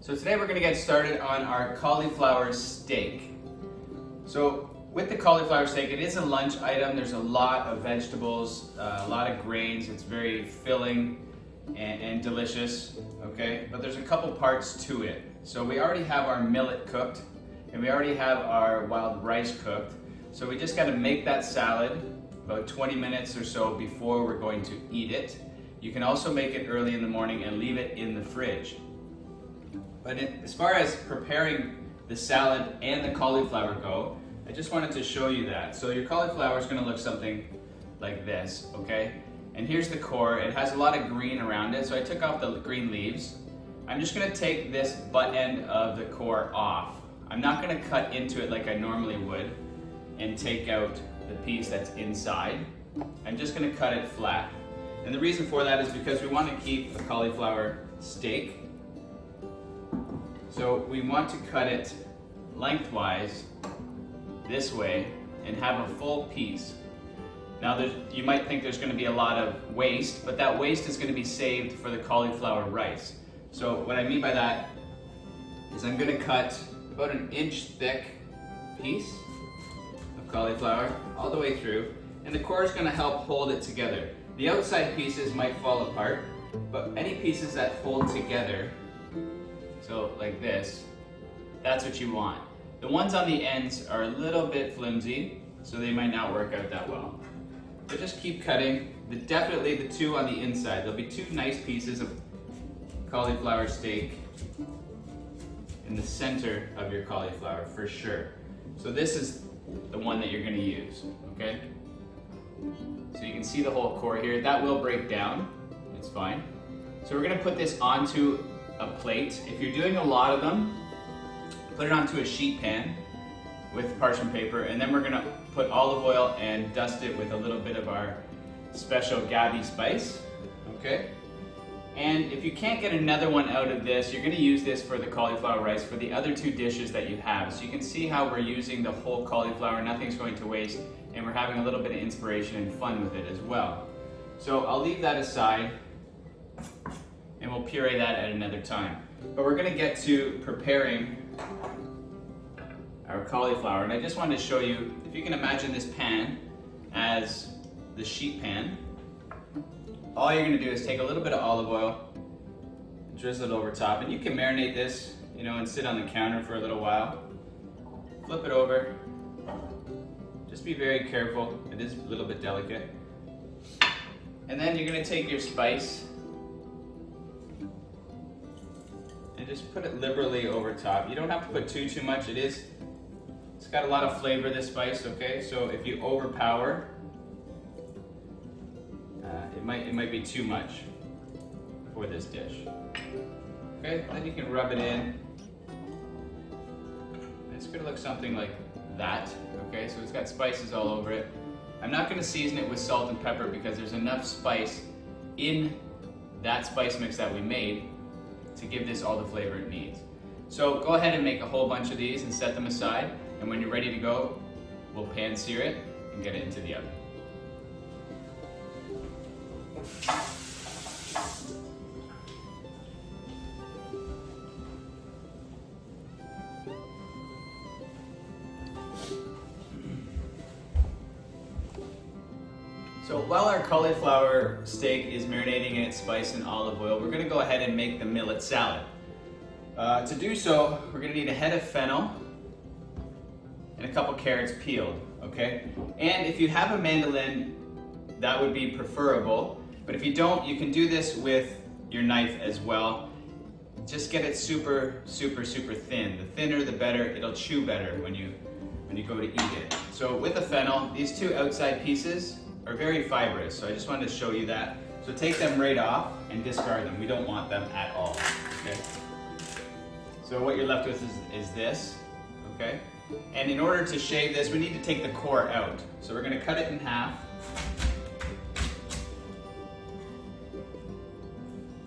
So today we're gonna get started on our cauliflower steak. So with the cauliflower steak, it is a lunch item. There's a lot of vegetables, uh, a lot of grains. It's very filling and, and delicious, okay? But there's a couple parts to it. So we already have our millet cooked and we already have our wild rice cooked. So we just gotta make that salad about 20 minutes or so before we're going to eat it. You can also make it early in the morning and leave it in the fridge. But as far as preparing the salad and the cauliflower go, I just wanted to show you that. So your cauliflower is gonna look something like this, okay? And here's the core. It has a lot of green around it, so I took off the green leaves. I'm just gonna take this butt end of the core off. I'm not gonna cut into it like I normally would and take out the piece that's inside. I'm just gonna cut it flat. And the reason for that is because we wanna keep a cauliflower steak so we want to cut it lengthwise this way and have a full piece. Now you might think there's going to be a lot of waste, but that waste is going to be saved for the cauliflower rice. So what I mean by that is I'm going to cut about an inch thick piece of cauliflower all the way through and the core is going to help hold it together. The outside pieces might fall apart, but any pieces that hold together so like this, that's what you want. The ones on the ends are a little bit flimsy, so they might not work out that well. But just keep cutting. The, definitely the two on the inside. There'll be two nice pieces of cauliflower steak in the center of your cauliflower for sure. So this is the one that you're gonna use, okay? So you can see the whole core here. That will break down, it's fine. So we're gonna put this onto a plate. If you're doing a lot of them, put it onto a sheet pan with parchment paper, and then we're gonna put olive oil and dust it with a little bit of our special Gabi spice, okay? And if you can't get another one out of this, you're gonna use this for the cauliflower rice for the other two dishes that you have. So you can see how we're using the whole cauliflower, nothing's going to waste, and we're having a little bit of inspiration and fun with it as well. So I'll leave that aside and we'll puree that at another time. But we're gonna get to preparing our cauliflower. And I just wanted to show you, if you can imagine this pan as the sheet pan, all you're gonna do is take a little bit of olive oil, drizzle it over top, and you can marinate this, you know, and sit on the counter for a little while. Flip it over. Just be very careful, it is a little bit delicate. And then you're gonna take your spice and just put it liberally over top. You don't have to put too, too much. It is, it's got a lot of flavor, this spice, okay? So if you overpower, uh, it might it might be too much for this dish. Okay, then you can rub it in. It's gonna look something like that, okay? So it's got spices all over it. I'm not gonna season it with salt and pepper because there's enough spice in that spice mix that we made to give this all the flavor it needs. So go ahead and make a whole bunch of these and set them aside. And when you're ready to go, we'll pan sear it and get it into the oven. Cauliflower steak is marinating in its spice and olive oil, we're gonna go ahead and make the millet salad. Uh, to do so, we're gonna need a head of fennel and a couple carrots peeled, okay? And if you have a mandolin, that would be preferable. But if you don't, you can do this with your knife as well. Just get it super, super, super thin. The thinner, the better. It'll chew better when you, when you go to eat it. So with the fennel, these two outside pieces, are very fibrous, so I just wanted to show you that. So take them right off and discard them. We don't want them at all, okay? So what you're left with is, is this, okay? And in order to shave this, we need to take the core out. So we're gonna cut it in half.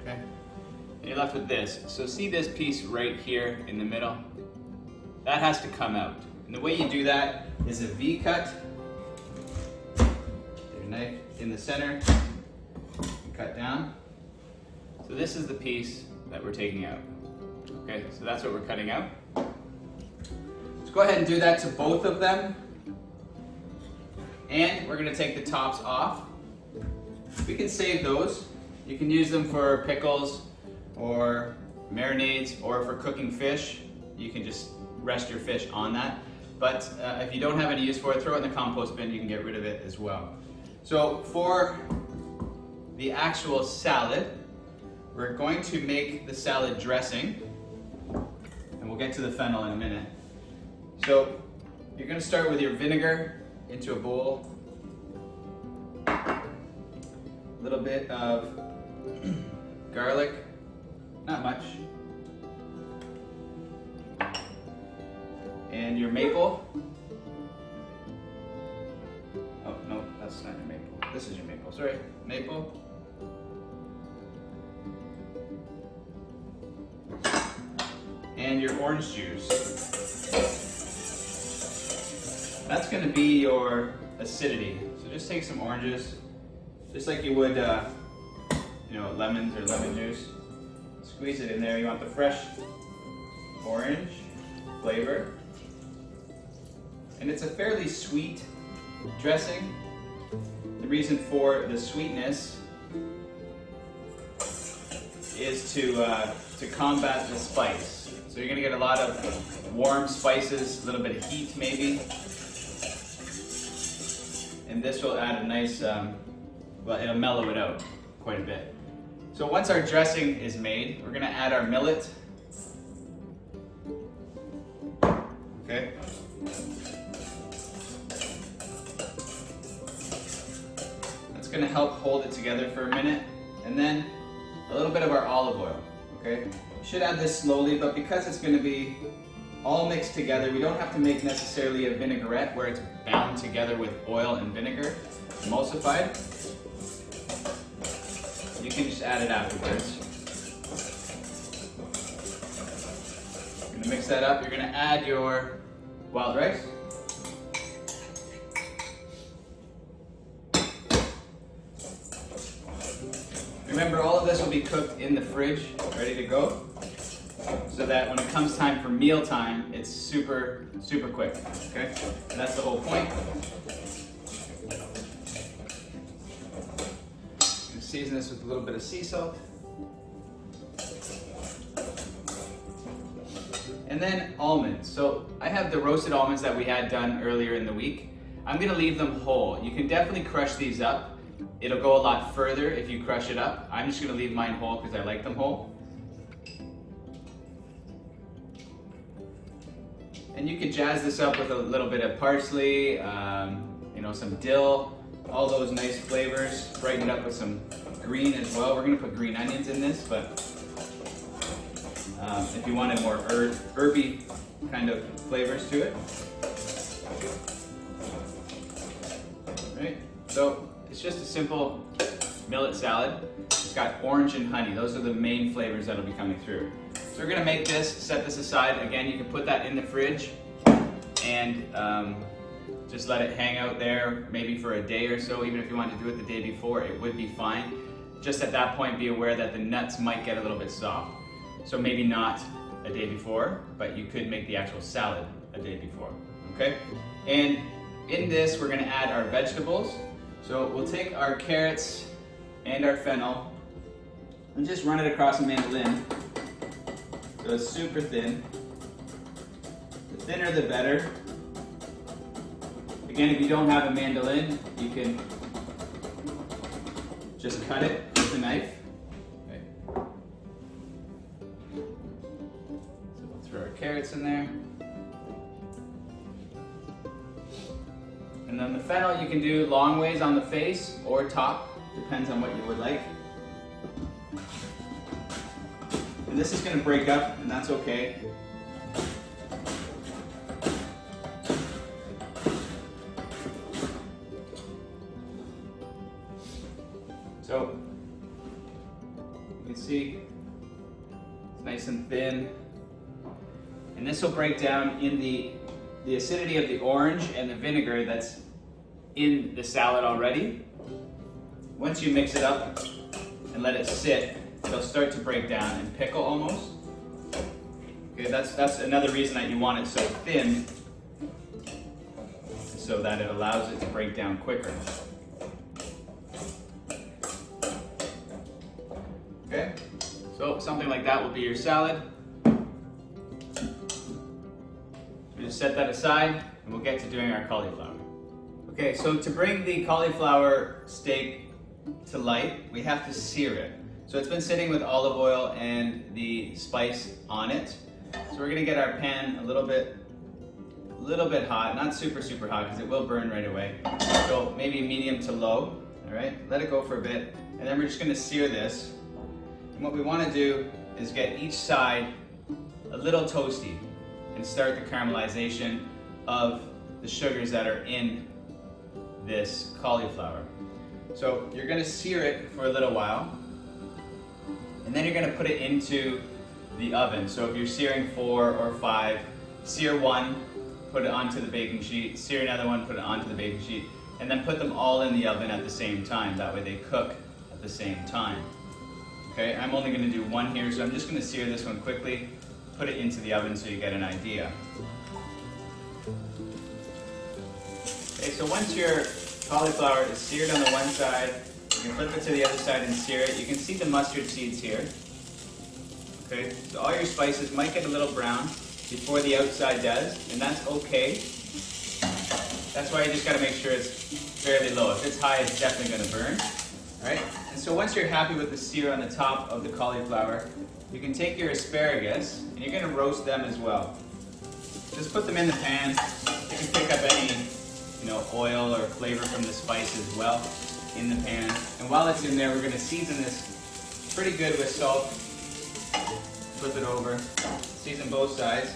Okay? And you're left with this. So see this piece right here in the middle? That has to come out. And the way you do that is a V cut in the center cut down. So this is the piece that we're taking out. Okay, so that's what we're cutting out. Let's go ahead and do that to both of them. And we're gonna take the tops off. We can save those. You can use them for pickles or marinades or for cooking fish. You can just rest your fish on that. But uh, if you don't have any use for it, throw it in the compost bin. You can get rid of it as well. So for the actual salad, we're going to make the salad dressing. And we'll get to the fennel in a minute. So you're gonna start with your vinegar into a bowl. A little bit of garlic, not much. And your maple. Oh, no, that's not your maple. This is your maple, sorry. Maple. And your orange juice. That's gonna be your acidity. So just take some oranges, just like you would, uh, you know, lemons or lemon juice. Squeeze it in there. You want the fresh orange flavor. And it's a fairly sweet dressing. Reason for the sweetness is to, uh, to combat the spice. So you're gonna get a lot of warm spices, a little bit of heat maybe. And this will add a nice, um, well, it'll mellow it out quite a bit. So once our dressing is made, we're gonna add our millet. Gonna help hold it together for a minute. And then a little bit of our olive oil, okay? Should add this slowly, but because it's gonna be all mixed together, we don't have to make necessarily a vinaigrette where it's bound together with oil and vinegar, emulsified. You can just add it afterwards. Gonna mix that up. You're gonna add your wild rice. Remember, all of this will be cooked in the fridge, ready to go, so that when it comes time for meal time, it's super, super quick, okay? And that's the whole point. season this with a little bit of sea salt. And then almonds. So I have the roasted almonds that we had done earlier in the week. I'm gonna leave them whole. You can definitely crush these up. It'll go a lot further if you crush it up. I'm just gonna leave mine whole because I like them whole. And you could jazz this up with a little bit of parsley, um, you know, some dill, all those nice flavors. Brighten it up with some green as well. We're gonna put green onions in this, but um, if you wanted more herb, herby kind of flavors to it. Right, so it's just a simple millet salad. It's got orange and honey. Those are the main flavors that'll be coming through. So we're gonna make this, set this aside. Again, you can put that in the fridge and um, just let it hang out there maybe for a day or so. Even if you want to do it the day before, it would be fine. Just at that point, be aware that the nuts might get a little bit soft. So maybe not a day before, but you could make the actual salad a day before, okay? And in this, we're gonna add our vegetables. So we'll take our carrots and our fennel and just run it across a mandolin. So it's super thin. The thinner the better. Again, if you don't have a mandolin, you can just cut it with a knife. So we'll throw our carrots in there. Then the fennel you can do long ways on the face or top, depends on what you would like. And this is going to break up, and that's okay. So, you can see it's nice and thin. And this will break down in the, the acidity of the orange and the vinegar that's in the salad already. Once you mix it up and let it sit, it'll start to break down and pickle almost. Okay, that's, that's another reason that you want it so thin, so that it allows it to break down quicker. Okay, so something like that will be your salad. We just set that aside and we'll get to doing our cauliflower. Okay, so to bring the cauliflower steak to light, we have to sear it. So it's been sitting with olive oil and the spice on it. So we're gonna get our pan a little bit, a little bit hot, not super, super hot because it will burn right away. So maybe medium to low, all right? Let it go for a bit. And then we're just gonna sear this. And what we wanna do is get each side a little toasty and start the caramelization of the sugars that are in this cauliflower. So you're gonna sear it for a little while, and then you're gonna put it into the oven. So if you're searing four or five, sear one, put it onto the baking sheet, sear another one, put it onto the baking sheet, and then put them all in the oven at the same time. That way they cook at the same time. Okay, I'm only gonna do one here, so I'm just gonna sear this one quickly, put it into the oven so you get an idea. Okay, so once your cauliflower is seared on the one side, you can flip it to the other side and sear it. You can see the mustard seeds here. Okay, so all your spices might get a little brown before the outside does, and that's okay. That's why you just gotta make sure it's fairly low. If it's high, it's definitely gonna burn. All right, and so once you're happy with the sear on the top of the cauliflower, you can take your asparagus, and you're gonna roast them as well. Just put them in the pan. You can pick up any know, oil or flavor from the spice as well in the pan. And while it's in there, we're gonna season this pretty good with salt. Flip it over, season both sides.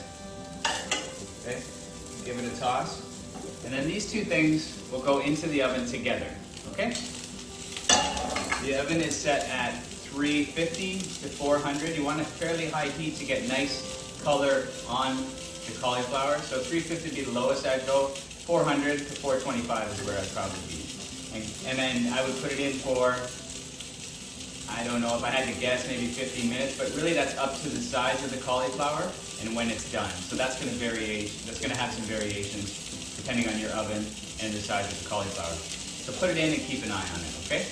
Okay, give it a toss. And then these two things will go into the oven together, okay? The oven is set at 350 to 400. You want a fairly high heat to get nice color on the cauliflower. So 350 would be the lowest I'd go. 400 to 425 is where I'd probably be. And, and then I would put it in for, I don't know if I had to guess, maybe 15 minutes, but really that's up to the size of the cauliflower and when it's done. So that's to vary, that's going to have some variations depending on your oven and the size of the cauliflower. So put it in and keep an eye on it, okay?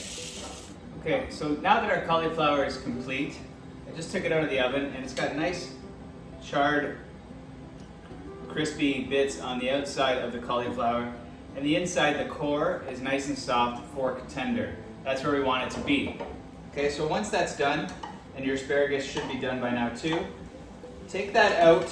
Okay, so now that our cauliflower is complete, I just took it out of the oven and it's got nice charred crispy bits on the outside of the cauliflower. And the inside, the core, is nice and soft, fork tender. That's where we want it to be. Okay, so once that's done, and your asparagus should be done by now too, take that out.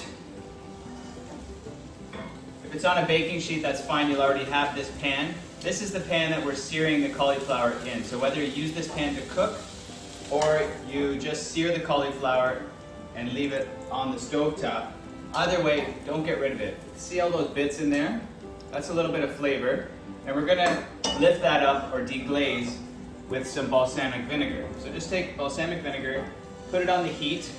If it's on a baking sheet, that's fine, you'll already have this pan. This is the pan that we're searing the cauliflower in. So whether you use this pan to cook, or you just sear the cauliflower and leave it on the stove top, Either way, don't get rid of it. See all those bits in there? That's a little bit of flavor. And we're gonna lift that up or deglaze with some balsamic vinegar. So just take balsamic vinegar, put it on the heat.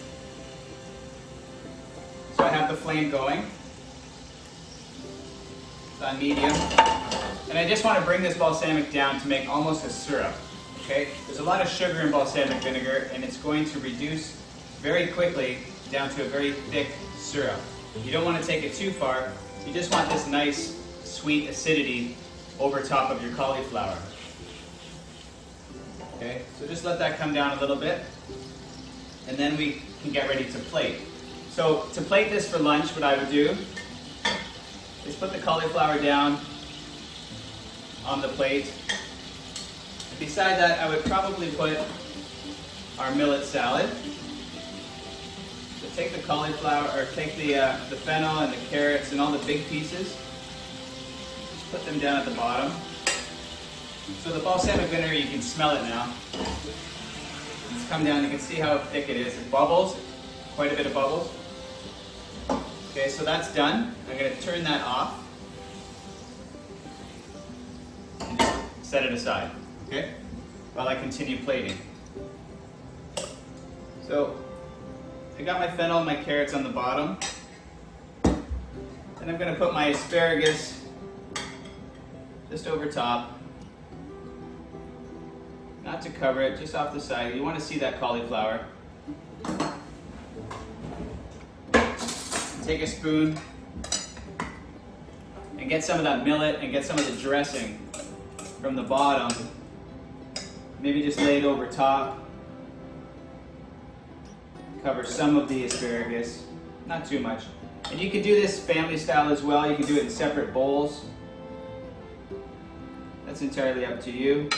So I have the flame going. It's on medium. And I just want to bring this balsamic down to make almost a syrup. Okay? There's a lot of sugar in balsamic vinegar and it's going to reduce very quickly down to a very thick syrup. You don't want to take it too far. You just want this nice, sweet acidity over top of your cauliflower. Okay, so just let that come down a little bit. And then we can get ready to plate. So to plate this for lunch, what I would do is put the cauliflower down on the plate. Beside that, I would probably put our millet salad take the cauliflower, or take the, uh, the fennel and the carrots and all the big pieces, just put them down at the bottom. So the balsamic vinegar, you can smell it now. It's come down, you can see how thick it is. It bubbles, quite a bit of bubbles. Okay, so that's done. I'm to turn that off. And set it aside, okay? While I continue plating. So I got my fennel and my carrots on the bottom. And I'm gonna put my asparagus just over top. Not to cover it, just off the side. You wanna see that cauliflower. take a spoon and get some of that millet and get some of the dressing from the bottom. Maybe just lay it over top. Cover some of the asparagus, not too much. And you can do this family style as well. You can do it in separate bowls. That's entirely up to you.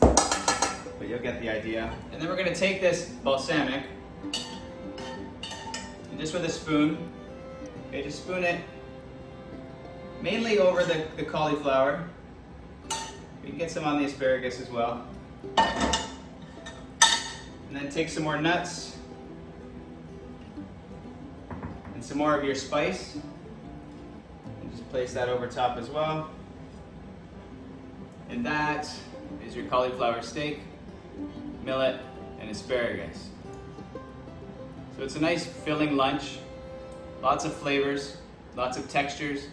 But you'll get the idea. And then we're gonna take this balsamic and just with a spoon, okay, just spoon it mainly over the, the cauliflower. You can get some on the asparagus as well. And then take some more nuts and some more of your spice. And just place that over top as well. And that is your cauliflower steak, millet, and asparagus. So it's a nice filling lunch, lots of flavors, lots of textures,